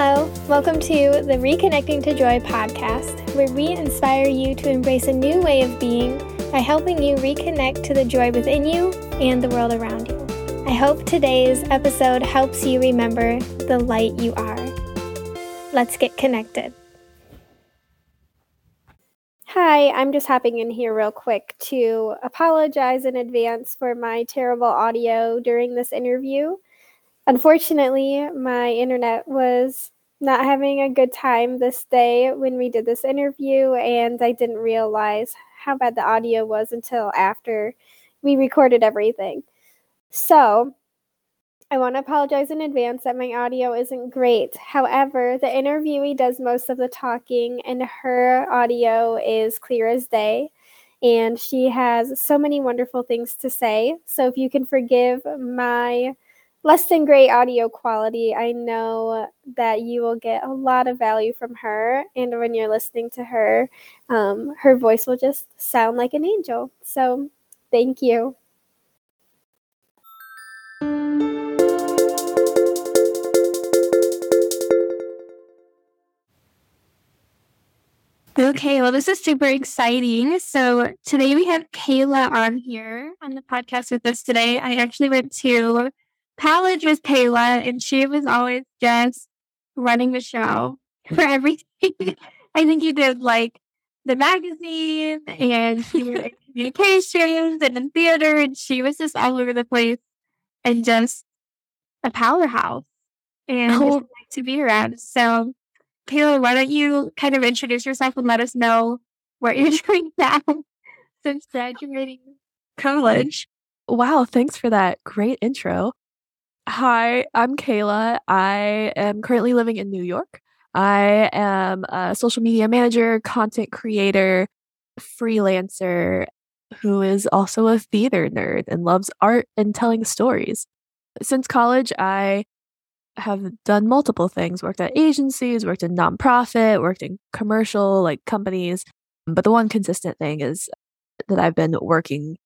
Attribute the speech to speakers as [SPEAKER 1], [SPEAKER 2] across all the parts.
[SPEAKER 1] Hello, welcome to the Reconnecting to Joy podcast, where we inspire you to embrace a new way of being by helping you reconnect to the joy within you and the world around you. I hope today's episode helps you remember the light you are. Let's get connected. Hi, I'm just hopping in here real quick to apologize in advance for my terrible audio during this interview. Unfortunately, my internet was not having a good time this day when we did this interview, and I didn't realize how bad the audio was until after we recorded everything. So, I want to apologize in advance that my audio isn't great. However, the interviewee does most of the talking, and her audio is clear as day. And she has so many wonderful things to say. So, if you can forgive my less than great audio quality, I know that you will get a lot of value from her. And when you're listening to her, um, her voice will just sound like an angel. So, thank you. Okay, well, this is super exciting. So today we have Kayla on here on the podcast with us today. I actually went to college was Kayla, and she was always just running the show for everything. I think you did like the magazine, and she was communications and in theater, and she was just all over the place and just a powerhouse and oh. to be around. So Kayla, why don't you kind of introduce yourself and let us know what you're doing now since graduating college?
[SPEAKER 2] Wow, thanks for that great intro. Hi, I'm Kayla. I am currently living in New York. I am a social media manager, content creator, freelancer who is also a theater nerd and loves art and telling stories. Since college, I have done multiple things worked at agencies worked in nonprofit worked in commercial like companies but the one consistent thing is that i've been working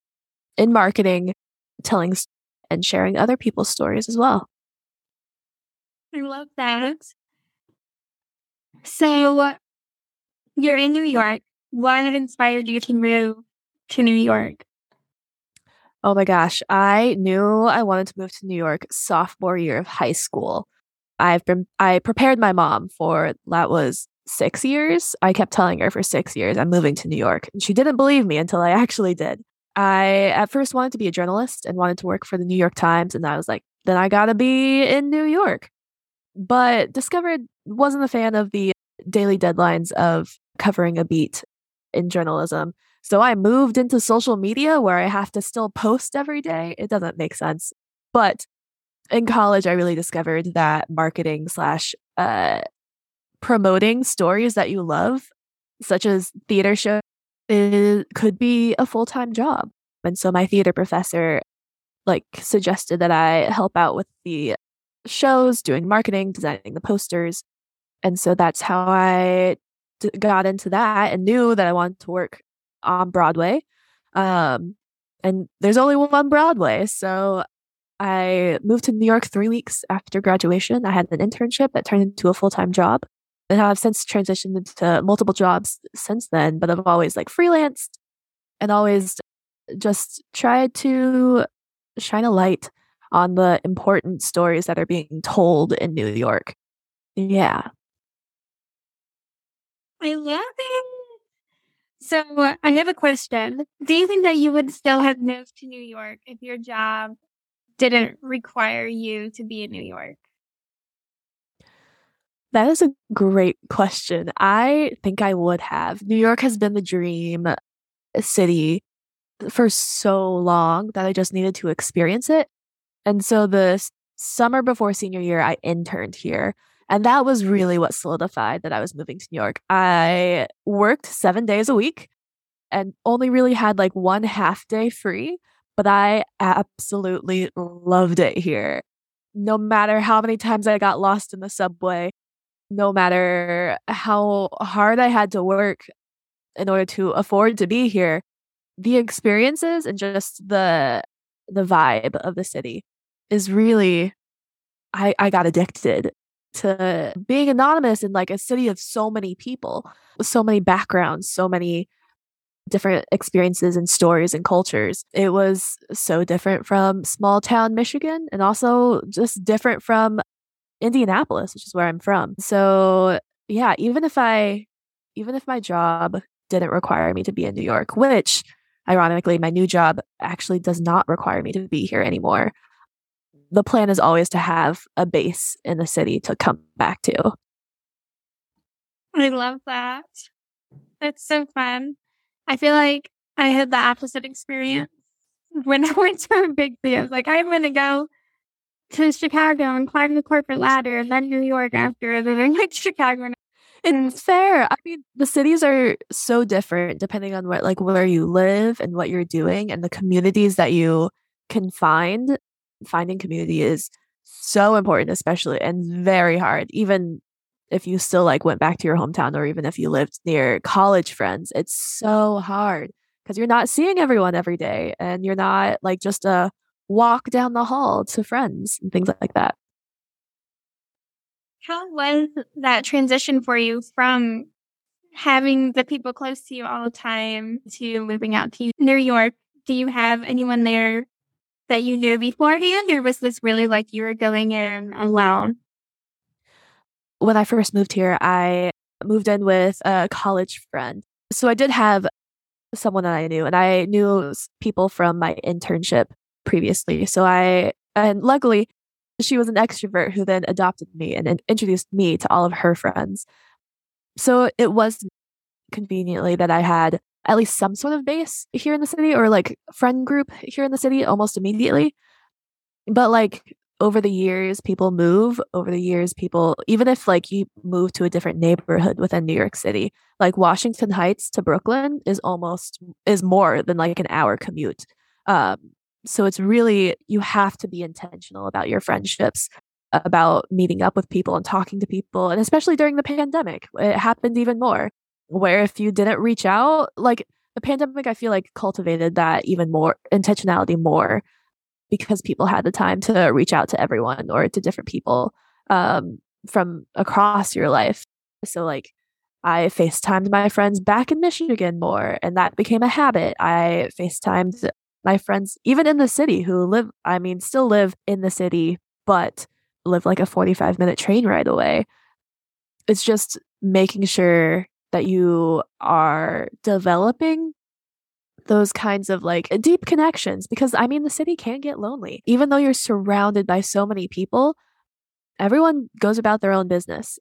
[SPEAKER 2] in marketing telling and sharing other people's stories as well
[SPEAKER 1] i love that so you're in new york what inspired you to move to new york
[SPEAKER 2] Oh my gosh, I knew I wanted to move to New York sophomore year of high school. I've been I prepared my mom for that was 6 years. I kept telling her for 6 years I'm moving to New York, and she didn't believe me until I actually did. I at first wanted to be a journalist and wanted to work for the New York Times and I was like, then I got to be in New York. But discovered wasn't a fan of the daily deadlines of covering a beat in journalism so I moved into social media where I have to still post every day. It doesn't make sense. But in college, I really discovered that marketing slash uh, promoting stories that you love, such as theater shows, could be a full time job. And so my theater professor like suggested that I help out with the shows, doing marketing, designing the posters. And so that's how I d- got into that and knew that I wanted to work on Broadway. Um, and there's only one Broadway. So I moved to New York three weeks after graduation. I had an internship that turned into a full time job. And I've since transitioned into multiple jobs since then, but I've always like freelanced and always just tried to shine a light on the important stories that are being told in New York. Yeah.
[SPEAKER 1] I love it. So I have a question. Do you think that you would still have moved to New York if your job didn't require you to be in New York?
[SPEAKER 2] That is a great question. I think I would have. New York has been the dream city for so long that I just needed to experience it. And so the summer before senior year, I interned here. And that was really what solidified that I was moving to New York. I worked seven days a week and only really had like one half day free, but I absolutely loved it here. No matter how many times I got lost in the subway, no matter how hard I had to work in order to afford to be here, the experiences and just the the vibe of the city is really I I got addicted to being anonymous in like a city of so many people, so many backgrounds, so many different experiences and stories and cultures. It was so different from small town Michigan and also just different from Indianapolis, which is where I'm from. So, yeah, even if I even if my job didn't require me to be in New York, which ironically my new job actually does not require me to be here anymore. The plan is always to have a base in the city to come back to.
[SPEAKER 3] I love that. That's so fun. I feel like I had the opposite experience when I went to a big city. I was like, I'm going to go to Chicago and climb the corporate ladder, and then New York after, and then to Chicago. And
[SPEAKER 2] it's fair. I mean, the cities are so different depending on what, like, where you live and what you're doing, and the communities that you can find. Finding community is so important, especially and very hard. Even if you still like went back to your hometown or even if you lived near college friends, it's so hard because you're not seeing everyone every day and you're not like just a walk down the hall to friends and things like that.
[SPEAKER 3] How was that transition for you from having the people close to you all the time to moving out to New York? Do you have anyone there that you knew beforehand, or was this really like you were going in alone?
[SPEAKER 2] when I first moved here, I moved in with a college friend. So I did have someone that I knew, and I knew people from my internship previously. So I, and luckily, she was an extrovert who then adopted me and, and introduced me to all of her friends. So it was conveniently that I had at least some sort of base here in the city or like friend group here in the city almost immediately. But like over the years people move over the years people even if like you move to a different neighborhood within new york city like washington heights to brooklyn is almost is more than like an hour commute um so it's really you have to be intentional about your friendships about meeting up with people and talking to people and especially during the pandemic it happened even more where if you didn't reach out like the pandemic i feel like cultivated that even more intentionality more because people had the time to reach out to everyone or to different people um, from across your life. So, like, I FaceTimed my friends back in Michigan more, and that became a habit. I FaceTimed my friends, even in the city, who live, I mean, still live in the city, but live like a 45 minute train ride away. It's just making sure that you are developing those kinds of like deep connections because I mean, the city can get lonely. Even though you're surrounded by so many people, everyone goes about their own business.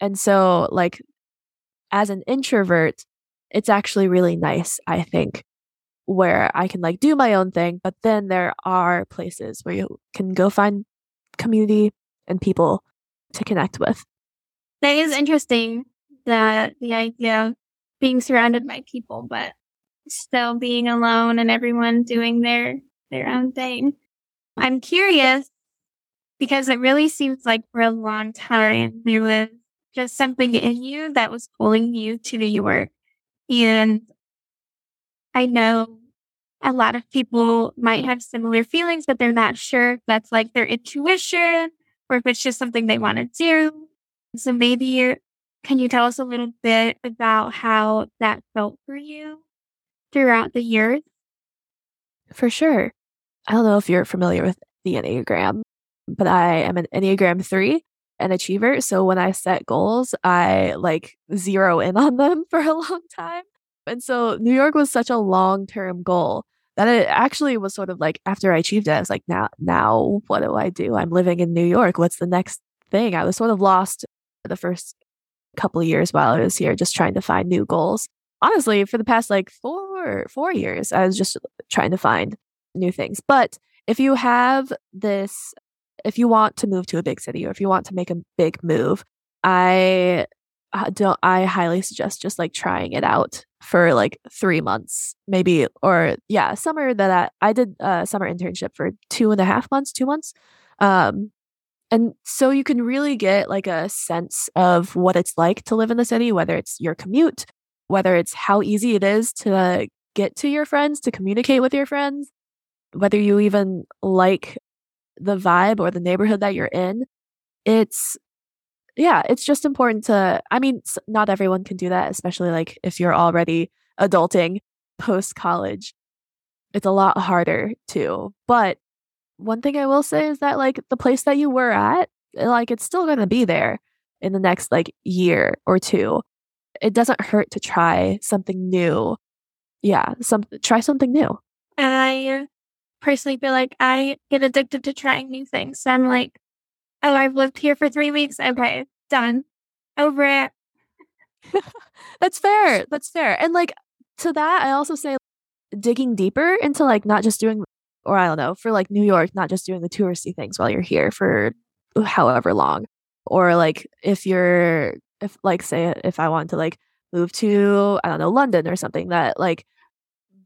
[SPEAKER 2] And so, like, as an introvert, it's actually really nice, I think, where I can like do my own thing, but then there are places where you can go find community and people to connect with.
[SPEAKER 3] That is interesting that the idea of being surrounded by people, but still being alone and everyone doing their their own thing. I'm curious because it really seems like for a long time there was just something in you that was pulling you to New York. And I know a lot of people might have similar feelings, but they're not sure if that's like their intuition or if it's just something they want to do. So maybe can you tell us a little bit about how that felt for you? throughout the years?
[SPEAKER 2] For sure. I don't know if you're familiar with the Enneagram, but I am an Enneagram 3 an achiever. So when I set goals, I like zero in on them for a long time. And so New York was such a long term goal that it actually was sort of like after I achieved it, I was like, now, now what do I do? I'm living in New York. What's the next thing? I was sort of lost the first couple years while I was here, just trying to find new goals. Honestly, for the past like four four years. I was just trying to find new things. But if you have this, if you want to move to a big city or if you want to make a big move, I don't. I highly suggest just like trying it out for like three months, maybe, or yeah, summer that I, I did a summer internship for two and a half months, two months. Um, and so you can really get like a sense of what it's like to live in the city, whether it's your commute, whether it's how easy it is to get to your friends, to communicate with your friends, whether you even like the vibe or the neighborhood that you're in, it's yeah, it's just important to, I mean, not everyone can do that, especially like if you're already adulting post college. It's a lot harder too. But one thing I will say is that like the place that you were at, eh, like it's still going to be there in the next like year or two. It doesn't hurt to try something new. Yeah, some try something new.
[SPEAKER 3] I personally feel like I get addicted to trying new things. So I'm like, oh, I've lived here for three weeks. Okay, done. Over it.
[SPEAKER 2] That's fair. That's fair. And like to that, I also say digging deeper into like not just doing, or I don't know, for like New York, not just doing the touristy things while you're here for however long. Or like if you're, if like say, if I want to like move to, I don't know, London or something that like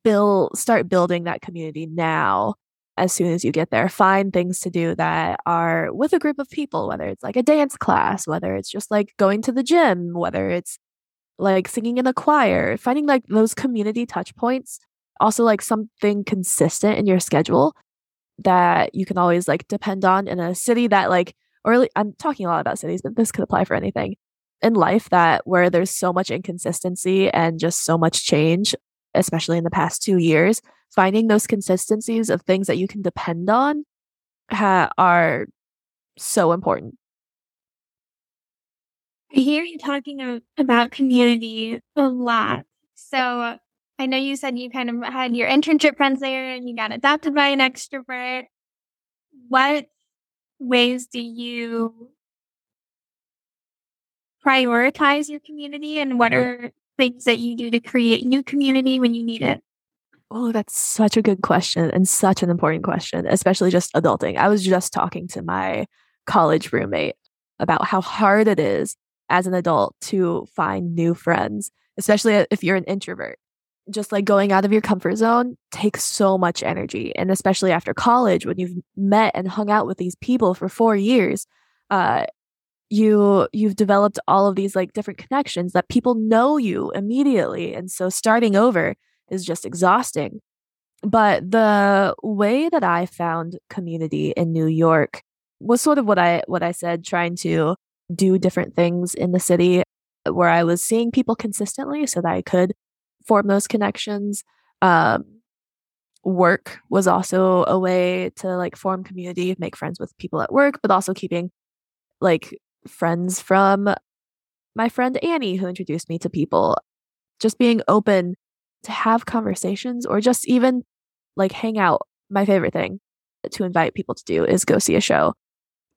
[SPEAKER 2] build, start building that community now as soon as you get there. Find things to do that are with a group of people, whether it's like a dance class, whether it's just like going to the gym, whether it's like singing in a choir, finding like those community touch points. Also, like something consistent in your schedule that you can always like depend on in a city that like, or I'm talking a lot about cities, but this could apply for anything in life that where there's so much inconsistency and just so much change, especially in the past two years finding those consistencies of things that you can depend on ha- are so important.
[SPEAKER 3] I hear you talking about community a lot. So I know you said you kind of had your internship friends there and you got adopted by an extrovert. What ways do you prioritize your community and what are things that you do to create new community when you need it?
[SPEAKER 2] Oh, that's such a good question and such an important question, especially just adulting. I was just talking to my college roommate about how hard it is as an adult to find new friends, especially if you're an introvert. Just like going out of your comfort zone takes so much energy. And especially after college, when you've met and hung out with these people for four years, uh, you you've developed all of these like different connections that people know you immediately. And so starting over is just exhausting. But the way that I found community in New York was sort of what I what I said trying to do different things in the city where I was seeing people consistently so that I could form those connections. Um, work was also a way to like form community, make friends with people at work, but also keeping like friends from my friend Annie who introduced me to people. Just being open to have conversations or just even like hang out. My favorite thing to invite people to do is go see a show.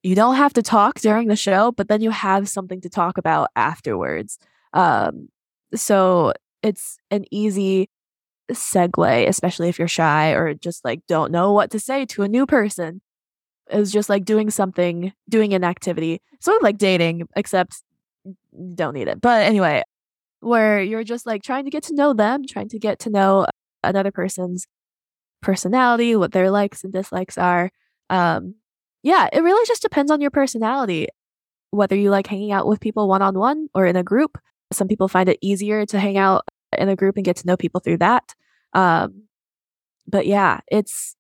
[SPEAKER 2] You don't have to talk during the show, but then you have something to talk about afterwards. Um, so it's an easy segue, especially if you're shy or just like don't know what to say to a new person. It's just like doing something, doing an activity, sort of like dating, except you don't need it. But anyway, where you're just like trying to get to know them, trying to get to know another person's personality, what their likes and dislikes are. Um, yeah, it really just depends on your personality, whether you like hanging out with people one on one or in a group. Some people find it easier to hang out in a group and get to know people through that. Um, but yeah, it's,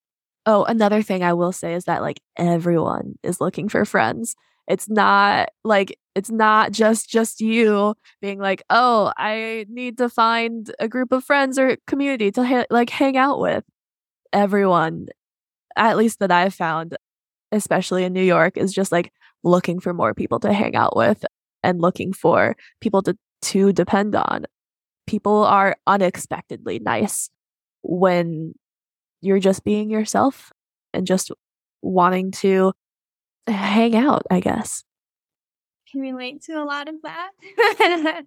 [SPEAKER 2] oh, another thing I will say is that like everyone is looking for friends. It's not like it's not just just you being like, "Oh, I need to find a group of friends or community to ha- like hang out with." Everyone, at least that I've found, especially in New York, is just like looking for more people to hang out with and looking for people to to depend on. People are unexpectedly nice when you're just being yourself and just wanting to hang out, I guess.
[SPEAKER 3] Can relate to a lot of that.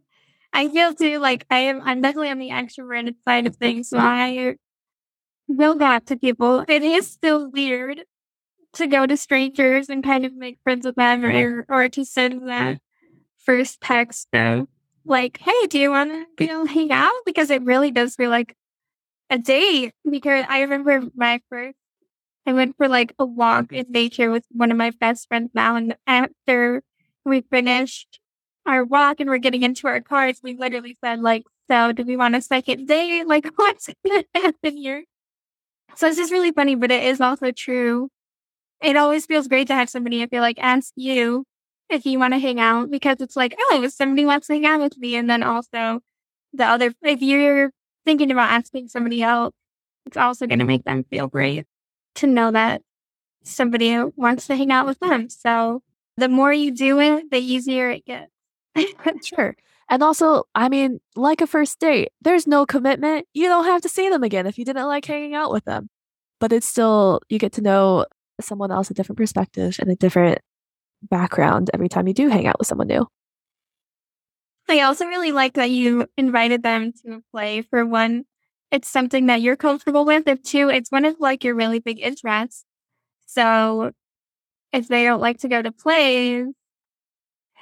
[SPEAKER 3] I feel too like I am I'm definitely on the extroverted side of things. So I will go to people. It is still weird to go to strangers and kind of make friends with them or or to send that first text of like, hey, do you wanna you know hang out? Because it really does feel like a date. Because I remember my first I went for like a walk in nature with one of my best friends now. And after we finished our walk and we're getting into our cars, we literally said like, so do we want a second date? Like what's going to happen here? So it's just really funny, but it is also true. It always feels great to have somebody I feel like ask you if you want to hang out because it's like, oh, if somebody wants to hang out with me. And then also the other, if you're thinking about asking somebody else, it's also going to make them feel great to know that somebody wants to hang out with them. So the more you do it, the easier it gets.
[SPEAKER 2] sure. And also, I mean, like a first date, there's no commitment. You don't have to see them again if you didn't like hanging out with them. But it's still, you get to know someone else, a different perspective and a different background every time you do hang out with someone new.
[SPEAKER 3] I also really like that you invited them to play. For one, it's something that you're comfortable with. If two, it's one of like your really big interests. So if they don't like to go to plays,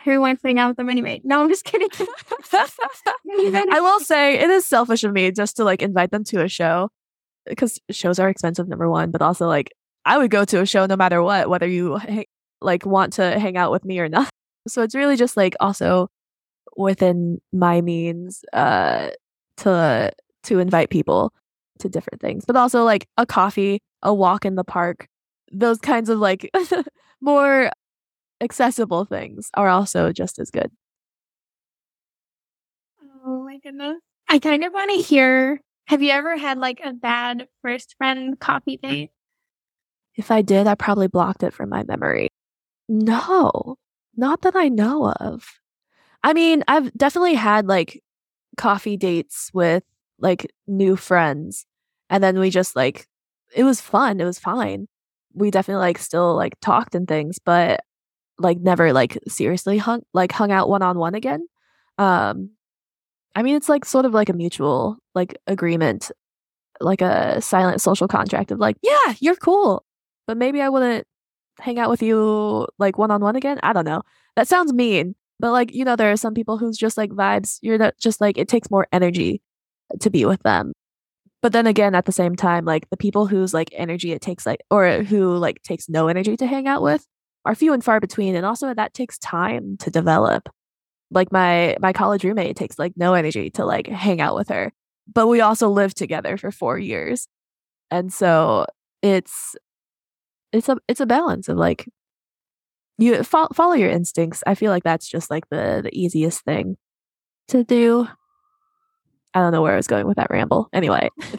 [SPEAKER 3] who wants to hang out with them anyway? No, I'm just kidding.
[SPEAKER 2] I will say it is selfish of me just to like invite them to a show because shows are expensive, number one, but also like I would go to a show no matter what, whether you like want to hang out with me or not. So it's really just like also within my means uh to to invite people to different things, but also like a coffee, a walk in the park, those kinds of like more accessible things are also just as good.
[SPEAKER 3] Oh my goodness. I kind of want to hear have you ever had like a bad first friend coffee date?
[SPEAKER 2] If I did, I probably blocked it from my memory. No, not that I know of. I mean, I've definitely had like coffee dates with like new friends. And then we just like, it was fun. It was fine. We definitely like still like talked and things, but like never like seriously hung like hung out one on one again. Um I mean it's like sort of like a mutual like agreement, like a silent social contract of like, yeah, you're cool. But maybe I wouldn't hang out with you like one on one again. I don't know. That sounds mean. But like, you know, there are some people who's just like vibes. You're not just like it takes more energy to be with them. But then again, at the same time, like the people whose like energy it takes like or who like takes no energy to hang out with, are few and far between and also that takes time to develop. Like my my college roommate takes like no energy to like hang out with her but we also lived together for 4 years. And so it's it's a it's a balance of like you fo- follow your instincts. I feel like that's just like the the easiest thing to do i don't know where i was going with that ramble anyway
[SPEAKER 3] no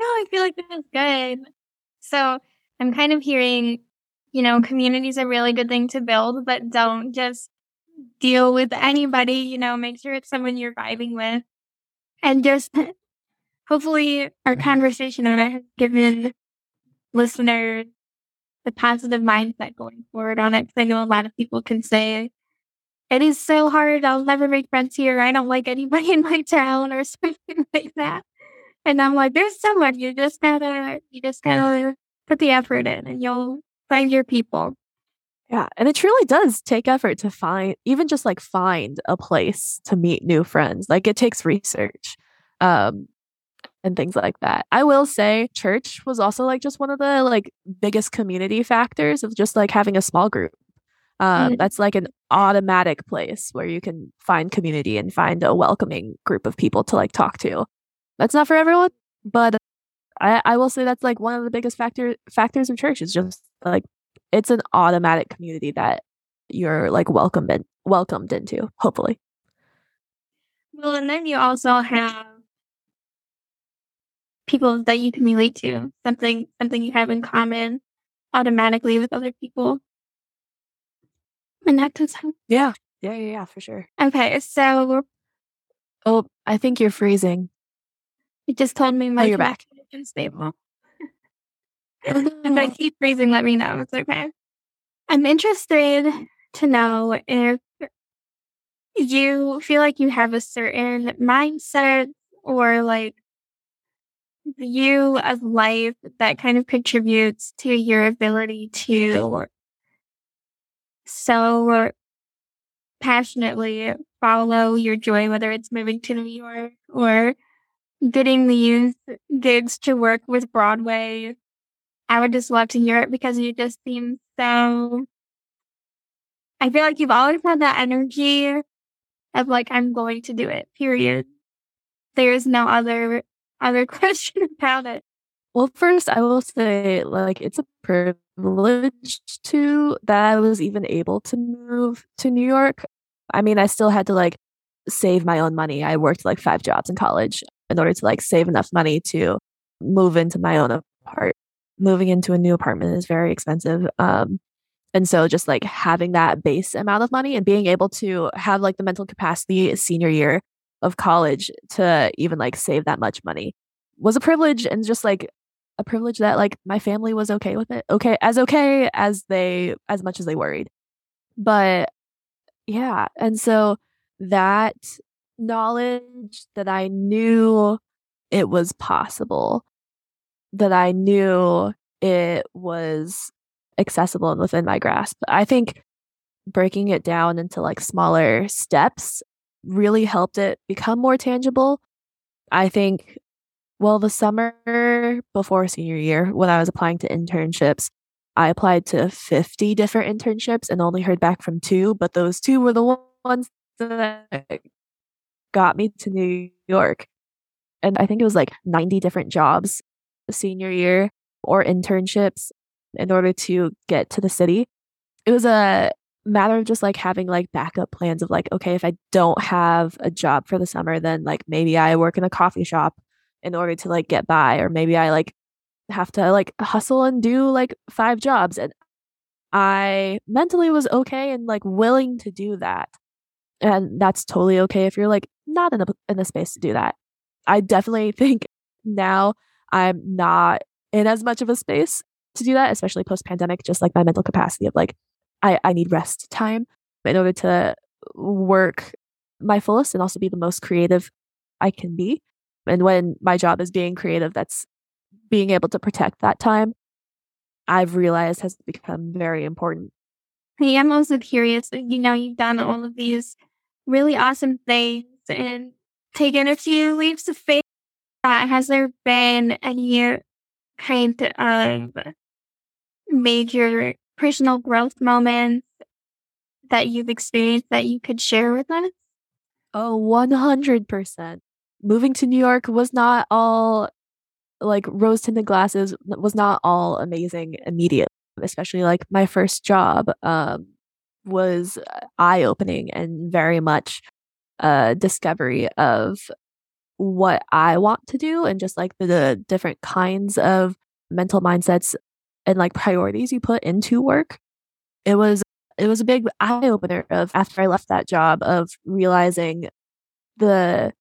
[SPEAKER 3] i feel like this is good so i'm kind of hearing you know, community is a really good thing to build, but don't just deal with anybody, you know, make sure it's someone you're vibing with. And just hopefully our mm-hmm. conversation on it has given listeners the positive mindset going forward on it. Cause I know a lot of people can say, it is so hard. I'll never make friends here. I don't like anybody in my town or something like that. And I'm like, there's so much. You just gotta, you just gotta put the effort in and you'll find your people.
[SPEAKER 2] Yeah. And it truly does take effort to find, even just like find a place to meet new friends. Like it takes research um, and things like that. I will say church was also like just one of the like biggest community factors of just like having a small group. Um, mm-hmm. That's like an automatic place where you can find community and find a welcoming group of people to like talk to. That's not for everyone, but I, I will say that's like one of the biggest factor factors of church is just like it's an automatic community that you're like welcomed in, welcomed into, hopefully.
[SPEAKER 3] Well, and then you also have people that you can relate to, something something you have in common automatically with other people. And that does help.
[SPEAKER 2] Yeah. Yeah, yeah, yeah, for sure.
[SPEAKER 3] Okay, so
[SPEAKER 2] Oh, I think you're freezing.
[SPEAKER 3] You just told me oh, my
[SPEAKER 2] oh, you're back.
[SPEAKER 3] stable if I keep freezing, let me know. It's okay. I'm interested to know if you feel like you have a certain mindset or like view of life that kind of contributes to your ability to so passionately follow your joy, whether it's moving to New York or getting these gigs to work with Broadway I would just love to hear it because you just seem so. I feel like you've always had that energy of like, I'm going to do it, period. There's no other, other question about it.
[SPEAKER 2] Well, first, I will say, like, it's a privilege to that I was even able to move to New York. I mean, I still had to like save my own money. I worked like five jobs in college in order to like save enough money to move into my own apartment. Moving into a new apartment is very expensive. Um, and so just like having that base amount of money and being able to have like the mental capacity senior year of college to even like save that much money was a privilege and just like a privilege that like my family was okay with it. Okay, as okay as they as much as they worried. But yeah, and so that knowledge that I knew it was possible, that I knew it was accessible and within my grasp. I think breaking it down into like smaller steps really helped it become more tangible. I think, well, the summer before senior year, when I was applying to internships, I applied to 50 different internships and only heard back from two, but those two were the ones that got me to New York. And I think it was like 90 different jobs senior year or internships in order to get to the city. It was a matter of just like having like backup plans of like, okay, if I don't have a job for the summer, then like maybe I work in a coffee shop in order to like get by, or maybe I like have to like hustle and do like five jobs. And I mentally was okay and like willing to do that. And that's totally okay if you're like not in a in a space to do that. I definitely think now I'm not in as much of a space to do that, especially post pandemic, just like my mental capacity of like, I, I need rest time in order to work my fullest and also be the most creative I can be. And when my job is being creative, that's being able to protect that time, I've realized has become very important.
[SPEAKER 3] Hey, I'm also curious. You know, you've done all of these really awesome things and taken a few leaps of faith. Uh, has there been any kind of major personal growth moments that you've experienced that you could share with us?
[SPEAKER 2] Oh, 100%. Moving to New York was not all like rose tinted glasses, was not all amazing immediately, especially like my first job um, was eye opening and very much a discovery of what I want to do and just like the, the different kinds of mental mindsets and like priorities you put into work. It was it was a big eye opener of after I left that job of realizing the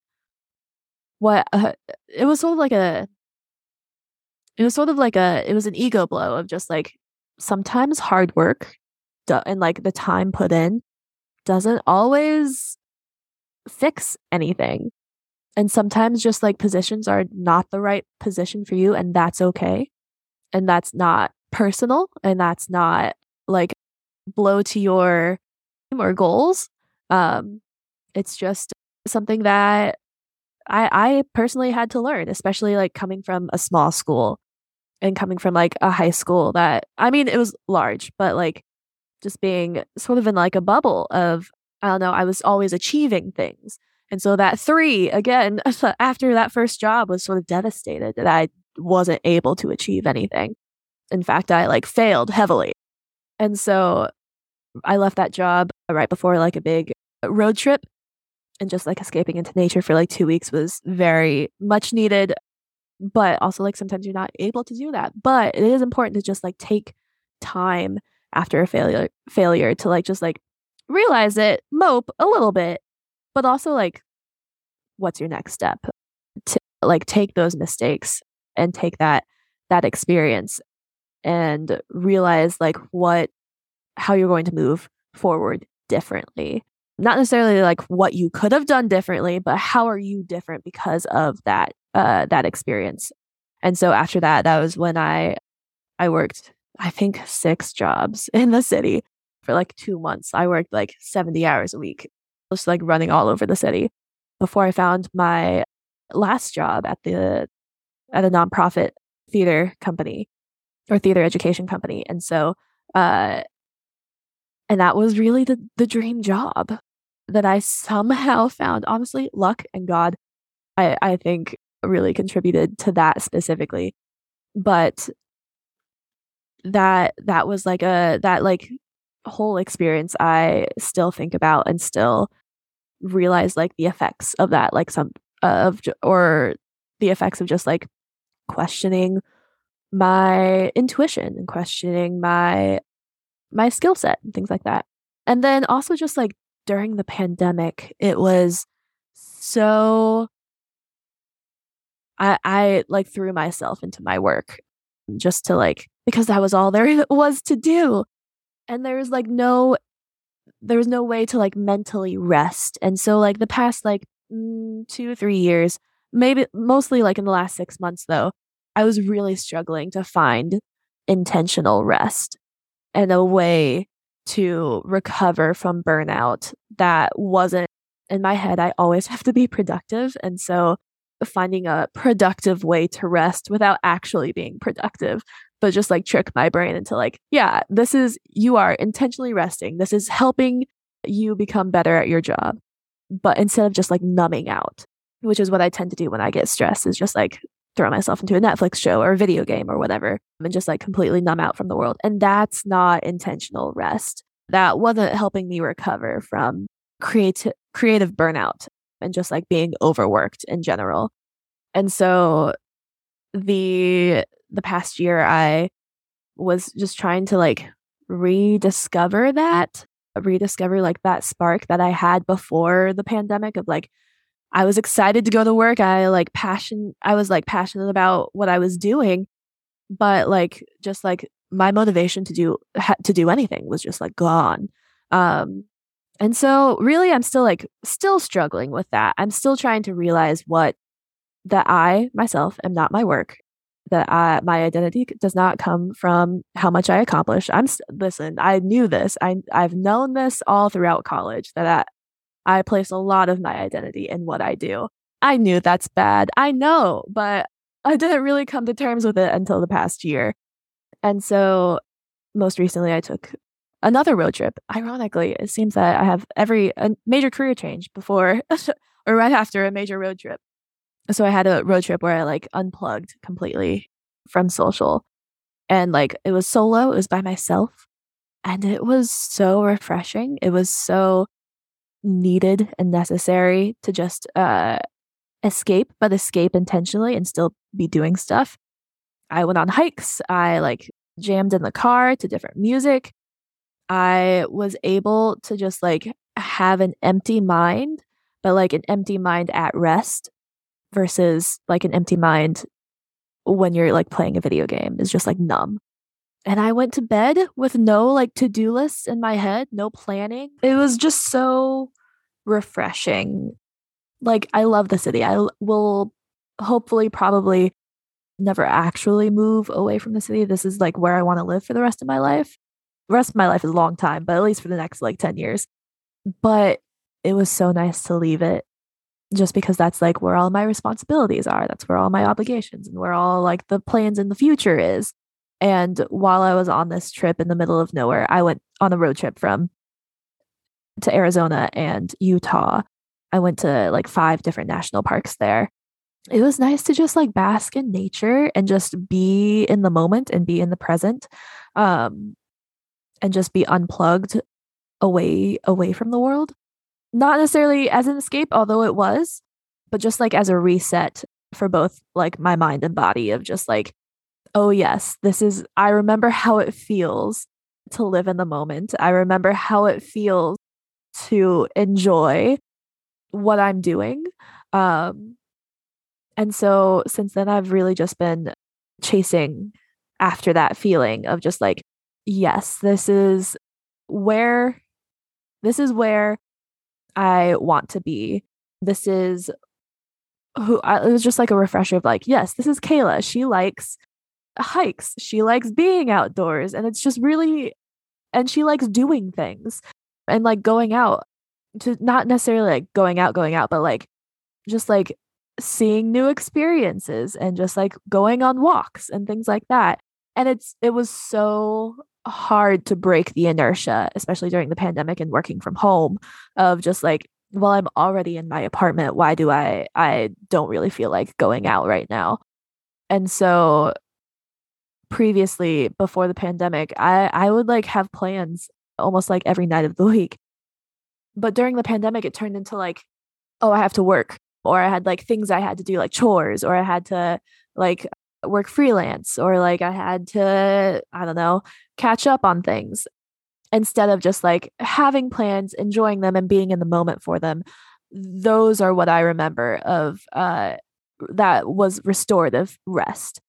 [SPEAKER 2] what uh, it was sort of like a it was sort of like a it was an ego blow of just like sometimes hard work and like the time put in doesn't always fix anything and sometimes just like positions are not the right position for you and that's okay and that's not personal and that's not like blow to your or goals. Um, it's just something that I I personally had to learn, especially like coming from a small school and coming from like a high school that I mean it was large, but like just being sort of in like a bubble of I don't know, I was always achieving things. And so that three, again, after that first job was sort of devastated that I wasn't able to achieve anything. In fact, I like failed heavily. And so I left that job right before like a big road trip and just like escaping into nature for like two weeks was very much needed. But also, like, sometimes you're not able to do that. But it is important to just like take time after a failure failure to like just like realize it, mope a little bit, but also like what's your next step to like take those mistakes and take that that experience and realize like what how you're going to move forward differently not necessarily like what you could have done differently but how are you different because of that uh that experience? And so after that that was when i i worked i think six jobs in the city for like two months. I worked like 70 hours a week just like running all over the city before i found my last job at the at a nonprofit theater company or theater education company. And so, uh, and that was really the, the dream job that I somehow found. Honestly, luck and God, I, I think really contributed to that specifically. but that that was like a that like whole experience I still think about and still realize like the effects of that like some of or the effects of just like questioning my intuition and questioning my my skill set and things like that. And then also just like during the pandemic, it was so I I like threw myself into my work just to like because that was all there was to do. And there was like no there was no way to like mentally rest. And so like the past like mm, 2 3 years, maybe mostly like in the last 6 months though, I was really struggling to find intentional rest and a way to recover from burnout that wasn't in my head. I always have to be productive. And so finding a productive way to rest without actually being productive, but just like trick my brain into like, yeah, this is, you are intentionally resting. This is helping you become better at your job. But instead of just like numbing out, which is what I tend to do when I get stressed, is just like throw myself into a Netflix show or a video game or whatever and just like completely numb out from the world. And that's not intentional rest. That wasn't helping me recover from creative creative burnout and just like being overworked in general. And so the the past year I was just trying to like rediscover that, rediscover like that spark that I had before the pandemic of like I was excited to go to work. I like passion I was like passionate about what I was doing, but like just like my motivation to do ha- to do anything was just like gone. Um and so really I'm still like still struggling with that. I'm still trying to realize what that I myself am not my work. That I my identity does not come from how much I accomplish. I'm listen, I knew this. I I've known this all throughout college that I place a lot of my identity in what I do. I knew that's bad. I know, but I didn't really come to terms with it until the past year. And so most recently I took another road trip. Ironically, it seems that I have every major career change before or right after a major road trip. So I had a road trip where I like unplugged completely from social and like it was solo, it was by myself. And it was so refreshing. It was so needed and necessary to just uh, escape, but escape intentionally and still be doing stuff. I went on hikes. I like jammed in the car to different music. I was able to just like have an empty mind, but like an empty mind at rest versus like an empty mind when you're like playing a video game is just like numb. And I went to bed with no like to do lists in my head, no planning. It was just so refreshing. Like, I love the city. I will hopefully probably never actually move away from the city. This is like where I want to live for the rest of my life. The rest of my life is a long time, but at least for the next like 10 years. But it was so nice to leave it just because that's like where all my responsibilities are. That's where all my obligations and where all like the plans in the future is. And while I was on this trip in the middle of nowhere, I went on a road trip from to Arizona and Utah. I went to like five different national parks there. It was nice to just like bask in nature and just be in the moment and be in the present. Um and just be unplugged away away from the world. Not necessarily as an escape, although it was, but just like as a reset for both like my mind and body of just like oh yes, this is I remember how it feels to live in the moment. I remember how it feels to enjoy what I'm doing. Um, and so since then, I've really just been chasing after that feeling of just like, yes, this is where, this is where I want to be. This is who I, it was just like a refresher of like, yes, this is Kayla. She likes hikes. She likes being outdoors. And it's just really, and she likes doing things and like going out to not necessarily like going out, going out, but like just like seeing new experiences and just like going on walks and things like that. And it's it was so hard to break the inertia, especially during the pandemic and working from home, of just like, well, I'm already in my apartment. Why do I I don't really feel like going out right now? And so previously before the pandemic, I I would like have plans almost like every night of the week. But during the pandemic it turned into like oh, I have to work or I had like things I had to do like chores or I had to like work freelance or like I had to I don't know, catch up on things instead of just like having plans, enjoying them and being in the moment for them. Those are what I remember of uh that was restorative rest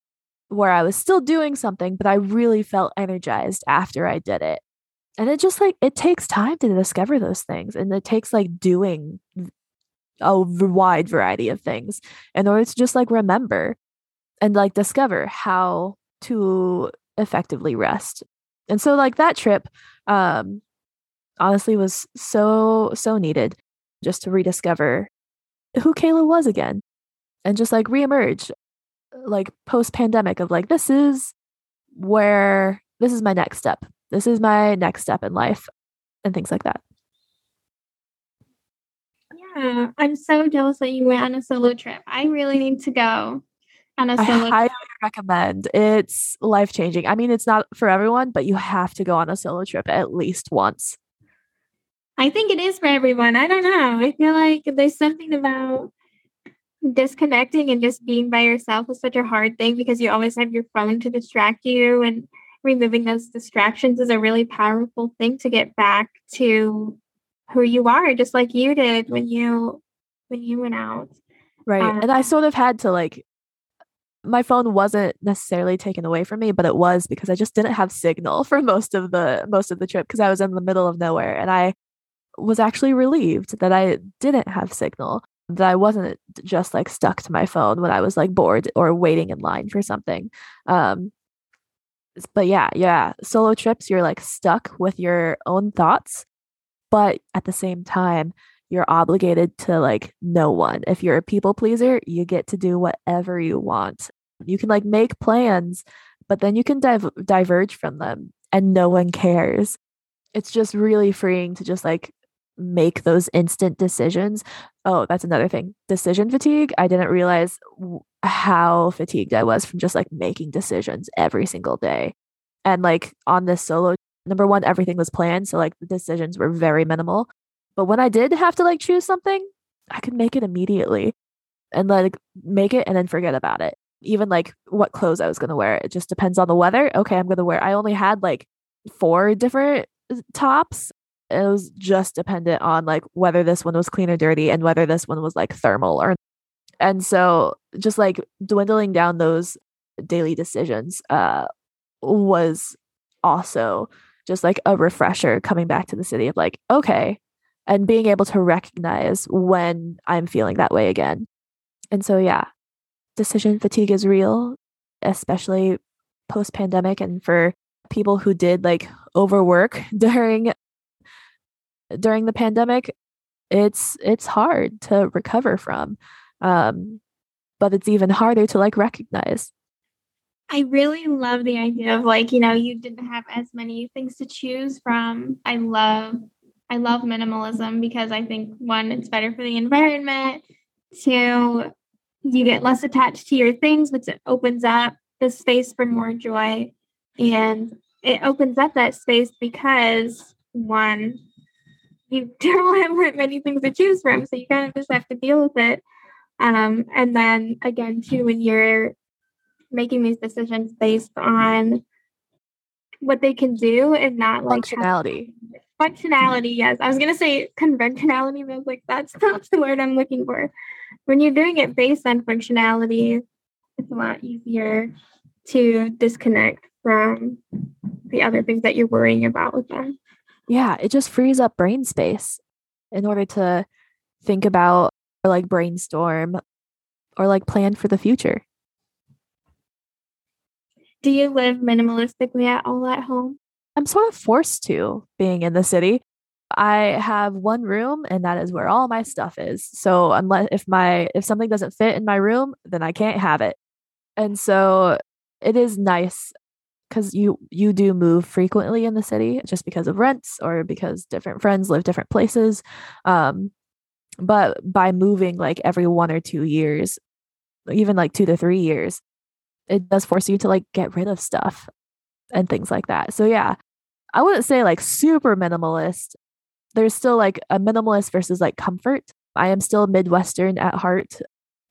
[SPEAKER 2] where I was still doing something, but I really felt energized after I did it. And it just like, it takes time to discover those things. And it takes like doing a wide variety of things in order to just like remember and like discover how to effectively rest. And so like that trip um honestly was so so needed just to rediscover who Kayla was again and just like reemerge like post pandemic of like this is where this is my next step. This is my next step in life and things like that.
[SPEAKER 3] Yeah, I'm so jealous that you went on a solo trip. I really need to go on a solo
[SPEAKER 2] I highly recommend. It's life changing. I mean, it's not for everyone, but you have to go on a solo trip at least once.
[SPEAKER 3] I think it is for everyone. I don't know. I feel like there's something about disconnecting and just being by yourself is such a hard thing because you always have your phone to distract you and removing those distractions is a really powerful thing to get back to who you are just like you did when you when you went out
[SPEAKER 2] right um, and i sort of had to like my phone wasn't necessarily taken away from me but it was because i just didn't have signal for most of the most of the trip because i was in the middle of nowhere and i was actually relieved that i didn't have signal that I wasn't just like stuck to my phone when I was like bored or waiting in line for something. Um, but yeah, yeah, solo trips, you're like stuck with your own thoughts, but at the same time, you're obligated to like no one. If you're a people pleaser, you get to do whatever you want. You can like make plans, but then you can div- diverge from them and no one cares. It's just really freeing to just like make those instant decisions. Oh, that's another thing. Decision fatigue. I didn't realize how fatigued I was from just like making decisions every single day. And like on this solo, number one, everything was planned. So like the decisions were very minimal. But when I did have to like choose something, I could make it immediately and like make it and then forget about it. Even like what clothes I was going to wear. It just depends on the weather. Okay, I'm going to wear. I only had like four different uh, tops it was just dependent on like whether this one was clean or dirty and whether this one was like thermal or and so just like dwindling down those daily decisions uh was also just like a refresher coming back to the city of like okay and being able to recognize when i'm feeling that way again. And so yeah decision fatigue is real especially post pandemic and for people who did like overwork during during the pandemic it's it's hard to recover from um but it's even harder to like recognize.
[SPEAKER 3] I really love the idea of like you know you didn't have as many things to choose from. I love i love minimalism because i think one it's better for the environment. Two you get less attached to your things which it opens up the space for more joy. And it opens up that space because one you don't have many things to choose from, so you kind of just have to deal with it. Um, and then again, too, when you're making these decisions based on what they can do and not
[SPEAKER 2] like functionality.
[SPEAKER 3] Functionality, yes. I was gonna say conventionality, but I was like, that's not the word I'm looking for. When you're doing it based on functionality, it's a lot easier to disconnect from the other things that you're worrying about with them
[SPEAKER 2] yeah, it just frees up brain space in order to think about or like brainstorm or like plan for the future.
[SPEAKER 3] Do you live minimalistically at all at home?
[SPEAKER 2] I'm sort of forced to being in the city. I have one room and that is where all my stuff is. So unless if my if something doesn't fit in my room, then I can't have it. And so it is nice because you you do move frequently in the city just because of rents or because different friends live different places um but by moving like every one or two years even like two to three years it does force you to like get rid of stuff and things like that. So yeah, I wouldn't say like super minimalist. There's still like a minimalist versus like comfort. I am still Midwestern at heart.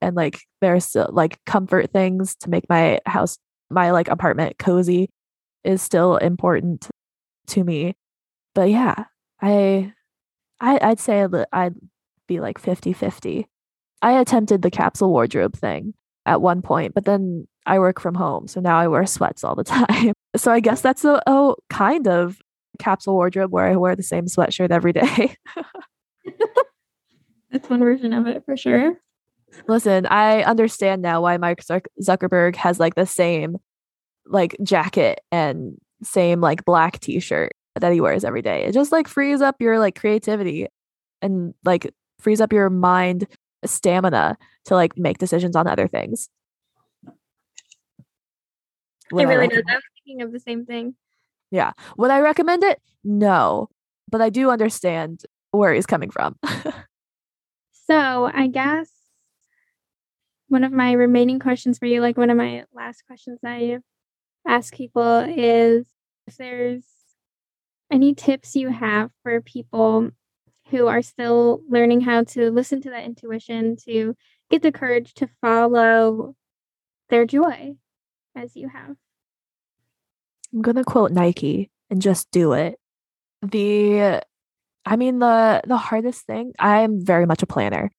[SPEAKER 2] And like there's still like comfort things to make my house, my like apartment cozy is still important to me. But yeah, I, I I'd say I'd be like 50 50. I attempted the capsule wardrobe thing at one point, but then I work from home. So now I wear sweats all the time. So I guess that's a, a kind of capsule wardrobe where I wear the same sweatshirt every day.
[SPEAKER 3] that's one version of it for sure.
[SPEAKER 2] Listen, I understand now why Mark Zuckerberg has like the same like jacket and same like black t-shirt that he wears every day. It just like frees up your like creativity and like frees up your mind stamina to like make decisions on other things.
[SPEAKER 3] Would it really I does. I was thinking of the same thing.
[SPEAKER 2] Yeah. Would I recommend it? No. But I do understand where he's coming from.
[SPEAKER 3] so I guess one of my remaining questions for you, like one of my last questions I ask people is if there's any tips you have for people who are still learning how to listen to that intuition, to get the courage to follow their joy as you have.
[SPEAKER 2] I'm going to quote Nike and just do it. The I mean the the hardest thing, I'm very much a planner.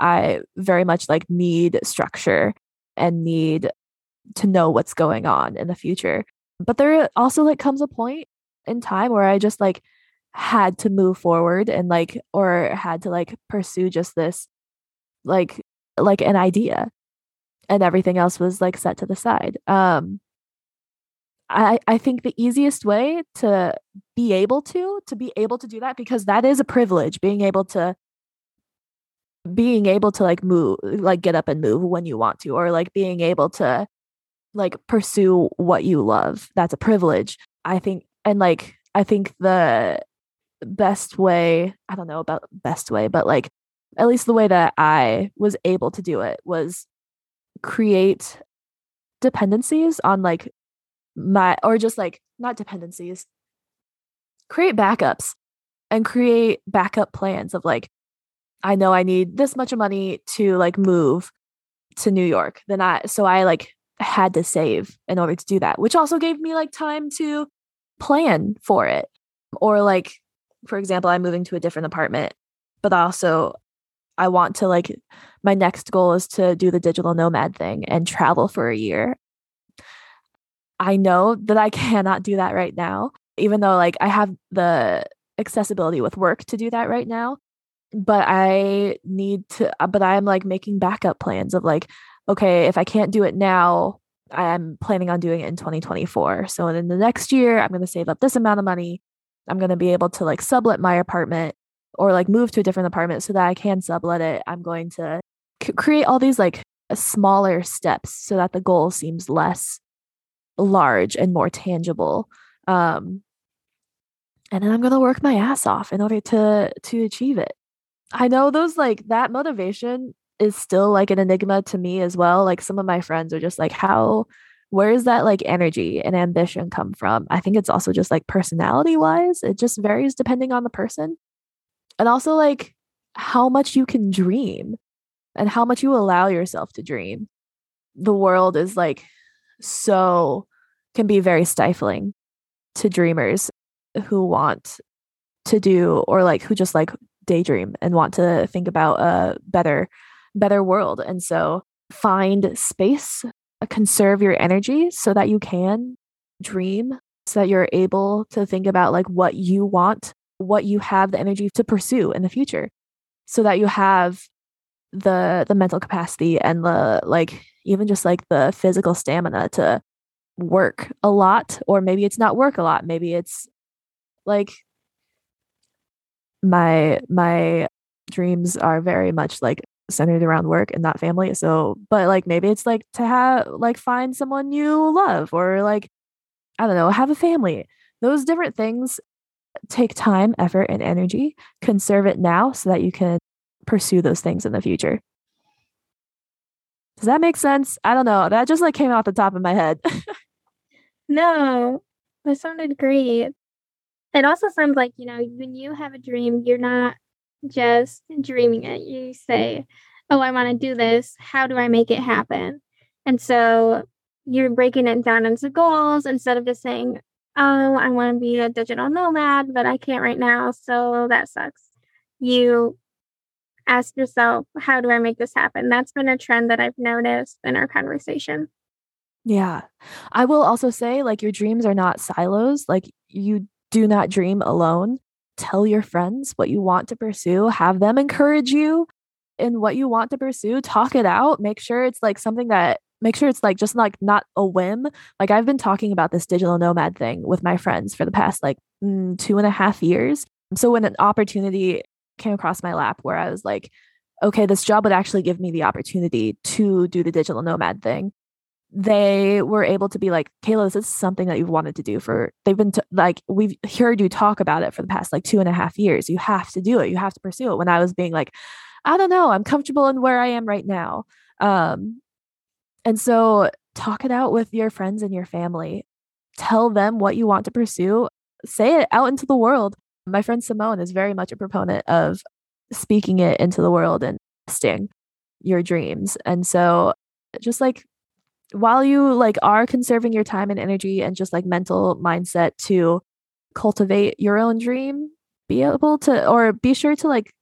[SPEAKER 2] I very much like need structure and need to know what's going on in the future. But there also like comes a point in time where I just like had to move forward and like or had to like pursue just this like like an idea and everything else was like set to the side um i i think the easiest way to be able to to be able to do that because that is a privilege being able to being able to like move like get up and move when you want to or like being able to like pursue what you love that's a privilege. I think and like i think the best way i don't know about best way but like at least the way that i was able to do it was create dependencies on like my or just like not dependencies create backups and create backup plans of like i know i need this much money to like move to new york then i so i like had to save in order to do that which also gave me like time to plan for it or like for example, I'm moving to a different apartment, but also I want to like my next goal is to do the digital nomad thing and travel for a year. I know that I cannot do that right now, even though like I have the accessibility with work to do that right now. But I need to, uh, but I'm like making backup plans of like, okay, if I can't do it now, I'm planning on doing it in 2024. So in the next year, I'm going to save up this amount of money I'm going to be able to like sublet my apartment or like move to a different apartment so that I can sublet it. I'm going to c- create all these like smaller steps so that the goal seems less large and more tangible. Um, and then I'm going to work my ass off in order to to achieve it. I know those like that motivation is still like an enigma to me as well. Like some of my friends are just like how where does that like energy and ambition come from? I think it's also just like personality wise, it just varies depending on the person. And also like how much you can dream and how much you allow yourself to dream. The world is like so can be very stifling to dreamers who want to do or like who just like daydream and want to think about a better better world. And so find space uh, conserve your energy so that you can dream, so that you're able to think about like what you want, what you have the energy to pursue in the future, so that you have the the mental capacity and the like even just like the physical stamina to work a lot or maybe it's not work a lot maybe it's like my my dreams are very much like centered around work and not family. So, but like maybe it's like to have like find someone you love or like I don't know, have a family. Those different things take time, effort, and energy. Conserve it now so that you can pursue those things in the future. Does that make sense? I don't know. That just like came off the top of my head.
[SPEAKER 3] no, that sounded great. It also sounds like, you know, when you have a dream, you're not just dreaming it. You say, Oh, I want to do this. How do I make it happen? And so you're breaking it down into goals instead of just saying, Oh, I want to be a digital nomad, but I can't right now. So that sucks. You ask yourself, How do I make this happen? That's been a trend that I've noticed in our conversation.
[SPEAKER 2] Yeah. I will also say, like, your dreams are not silos. Like, you do not dream alone. Tell your friends what you want to pursue, have them encourage you in what you want to pursue, talk it out, make sure it's like something that make sure it's like just like not a whim. Like I've been talking about this digital nomad thing with my friends for the past like mm, two and a half years. So when an opportunity came across my lap where I was like, okay, this job would actually give me the opportunity to do the digital nomad thing they were able to be like, Kayla, this is something that you've wanted to do for, they've been t- like, we've heard you talk about it for the past like two and a half years. You have to do it. You have to pursue it. When I was being like, I don't know, I'm comfortable in where I am right now. Um, and so talk it out with your friends and your family. Tell them what you want to pursue. Say it out into the world. My friend Simone is very much a proponent of speaking it into the world and testing your dreams. And so just like while you like are conserving your time and energy and just like mental mindset to cultivate your own dream be able to or be sure to like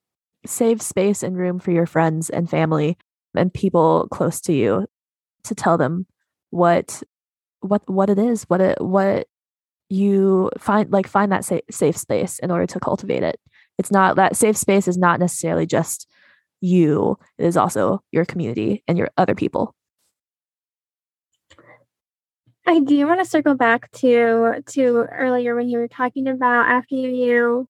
[SPEAKER 2] save space and room for your friends and family and people close to you to tell them what what what it is what it what you find like find that sa- safe space in order to cultivate it. It's not that safe space is not necessarily just you. It is also your community and your other people
[SPEAKER 3] I do want to circle back to to earlier when you were talking about after you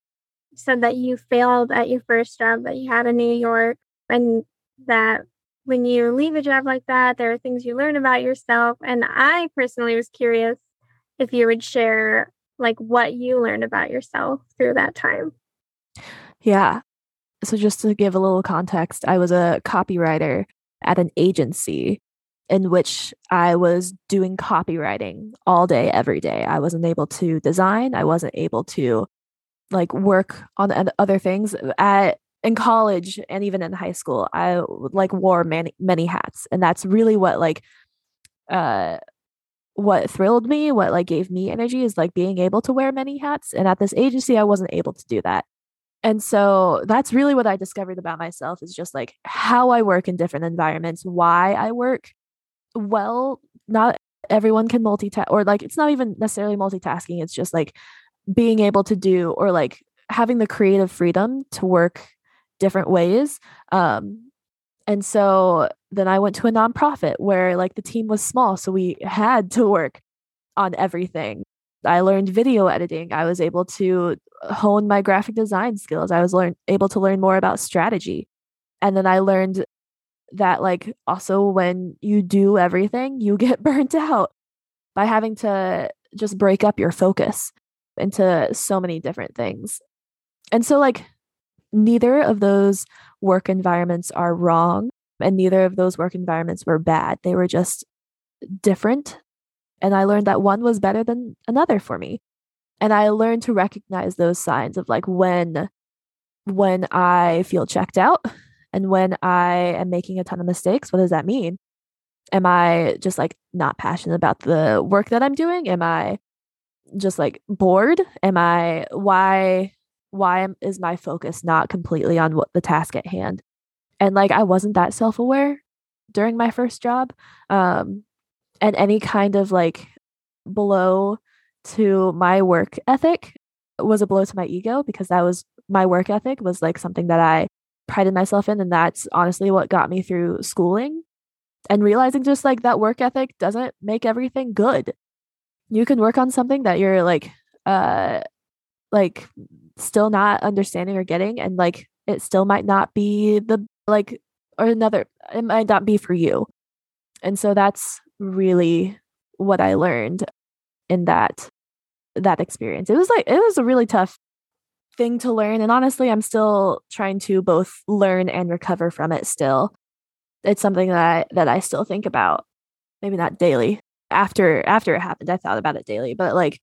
[SPEAKER 3] said that you failed at your first job that you had in New York and that when you leave a job like that there are things you learn about yourself and I personally was curious if you would share like what you learned about yourself through that time.
[SPEAKER 2] Yeah. So just to give a little context, I was a copywriter at an agency in which I was doing copywriting all day, every day. I wasn't able to design. I wasn't able to like work on other things at in college and even in high school. I like wore many many hats, and that's really what like uh what thrilled me, what like gave me energy is like being able to wear many hats. And at this agency, I wasn't able to do that. And so that's really what I discovered about myself is just like how I work in different environments, why I work well not everyone can multitask or like it's not even necessarily multitasking it's just like being able to do or like having the creative freedom to work different ways um and so then i went to a nonprofit where like the team was small so we had to work on everything. I learned video editing i was able to hone my graphic design skills i was learn- able to learn more about strategy and then i learned that like also when you do everything, you get burnt out by having to just break up your focus into so many different things. And so like neither of those work environments are wrong and neither of those work environments were bad. They were just different and I learned that one was better than another for me. And I learned to recognize those signs of like when when I feel checked out and when I am making a ton of mistakes, what does that mean? Am I just like not passionate about the work that I'm doing? Am I just like bored? Am I why why is my focus not completely on what the task at hand? And like I wasn't that self-aware during my first job. Um and any kind of like blow to my work ethic was a blow to my ego because that was my work ethic was like something that I prided myself in. And that's honestly what got me through schooling and realizing just like that work ethic doesn't make everything good. You can work on something that you're like, uh, like still not understanding or getting, and like it still might not be the like, or another, it might not be for you. And so that's really what I learned in that that experience. It was like it was a really tough thing to learn. And honestly, I'm still trying to both learn and recover from it still. it's something that I, that I still think about. Maybe not daily. After after it happened, I thought about it daily, but like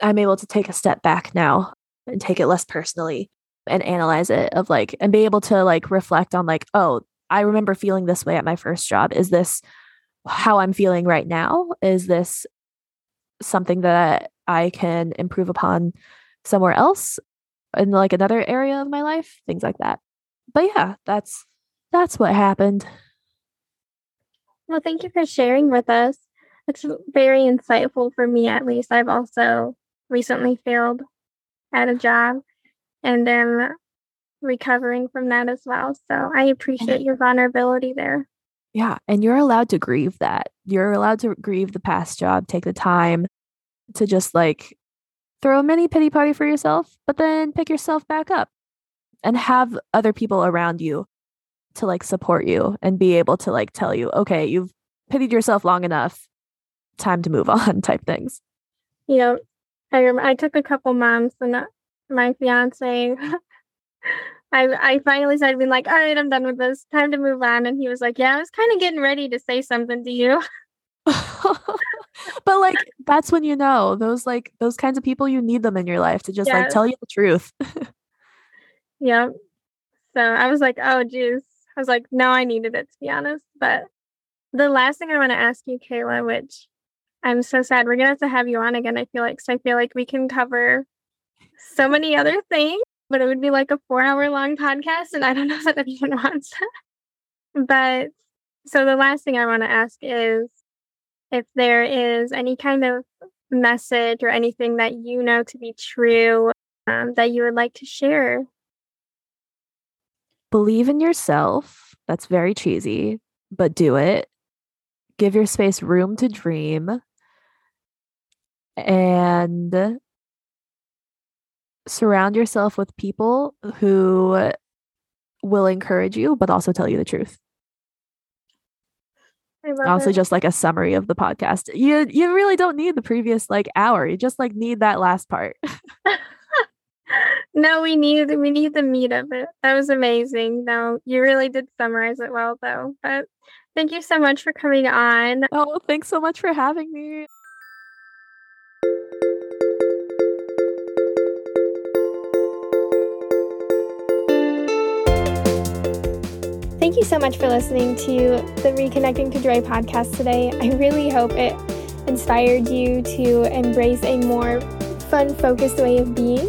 [SPEAKER 2] I'm able to take a step back now and take it less personally and analyze it of like and be able to like reflect on like, oh, I remember feeling this way at my first job. Is this how I'm feeling right now? Is this something that I can improve upon somewhere else in like another area of my life? Things like that. But yeah, that's that's what happened.
[SPEAKER 3] Well, thank you for sharing with us. It's very insightful for me, at least. I've also recently failed at a job and am recovering from that as well. So I appreciate your vulnerability there.
[SPEAKER 2] Yeah. And you're allowed to grieve that. You're allowed to grieve the past job, take the time to just like throw a mini pity party for yourself, but then pick yourself back up and have other people around you to like support you and be able to like tell you, okay, you've pitied yourself long enough, time to move on type things.
[SPEAKER 3] You know, I rem- I took a couple months and uh, my fiance I I finally said being like, all right, I'm done with this. Time to move on. And he was like, Yeah, I was kind of getting ready to say something to you.
[SPEAKER 2] but like that's when you know those like those kinds of people you need them in your life to just yes. like tell you the truth.
[SPEAKER 3] yeah. So I was like, oh geez. I was like, no, I needed it to be honest. But the last thing I want to ask you, Kayla, which I'm so sad we're gonna have to have you on again. I feel like so I feel like we can cover so many other things, but it would be like a four hour long podcast, and I don't know that anyone wants. That. But so the last thing I want to ask is if there is any kind of message or anything that you know to be true um, that you would like to share.
[SPEAKER 2] Believe in yourself. That's very cheesy, but do it. Give your space room to dream. And surround yourself with people who will encourage you, but also tell you the truth. Also, it. just like a summary of the podcast. You you really don't need the previous like hour. You just like need that last part.
[SPEAKER 3] no, we need we need the meat of it. That was amazing. No, you really did summarize it well though. But thank you so much for coming on.
[SPEAKER 2] Oh, thanks so much for having me.
[SPEAKER 1] Thank you so much for listening to the Reconnecting to Joy podcast today. I really hope it inspired you to embrace a more fun, focused way of being.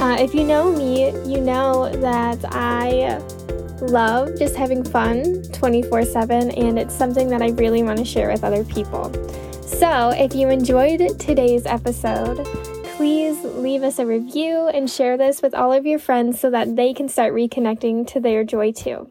[SPEAKER 1] Uh, if you know me, you know that I love just having fun 24 7, and it's something that I really want to share with other people. So, if you enjoyed today's episode, please leave us a review and share this with all of your friends so that they can start reconnecting to their joy too.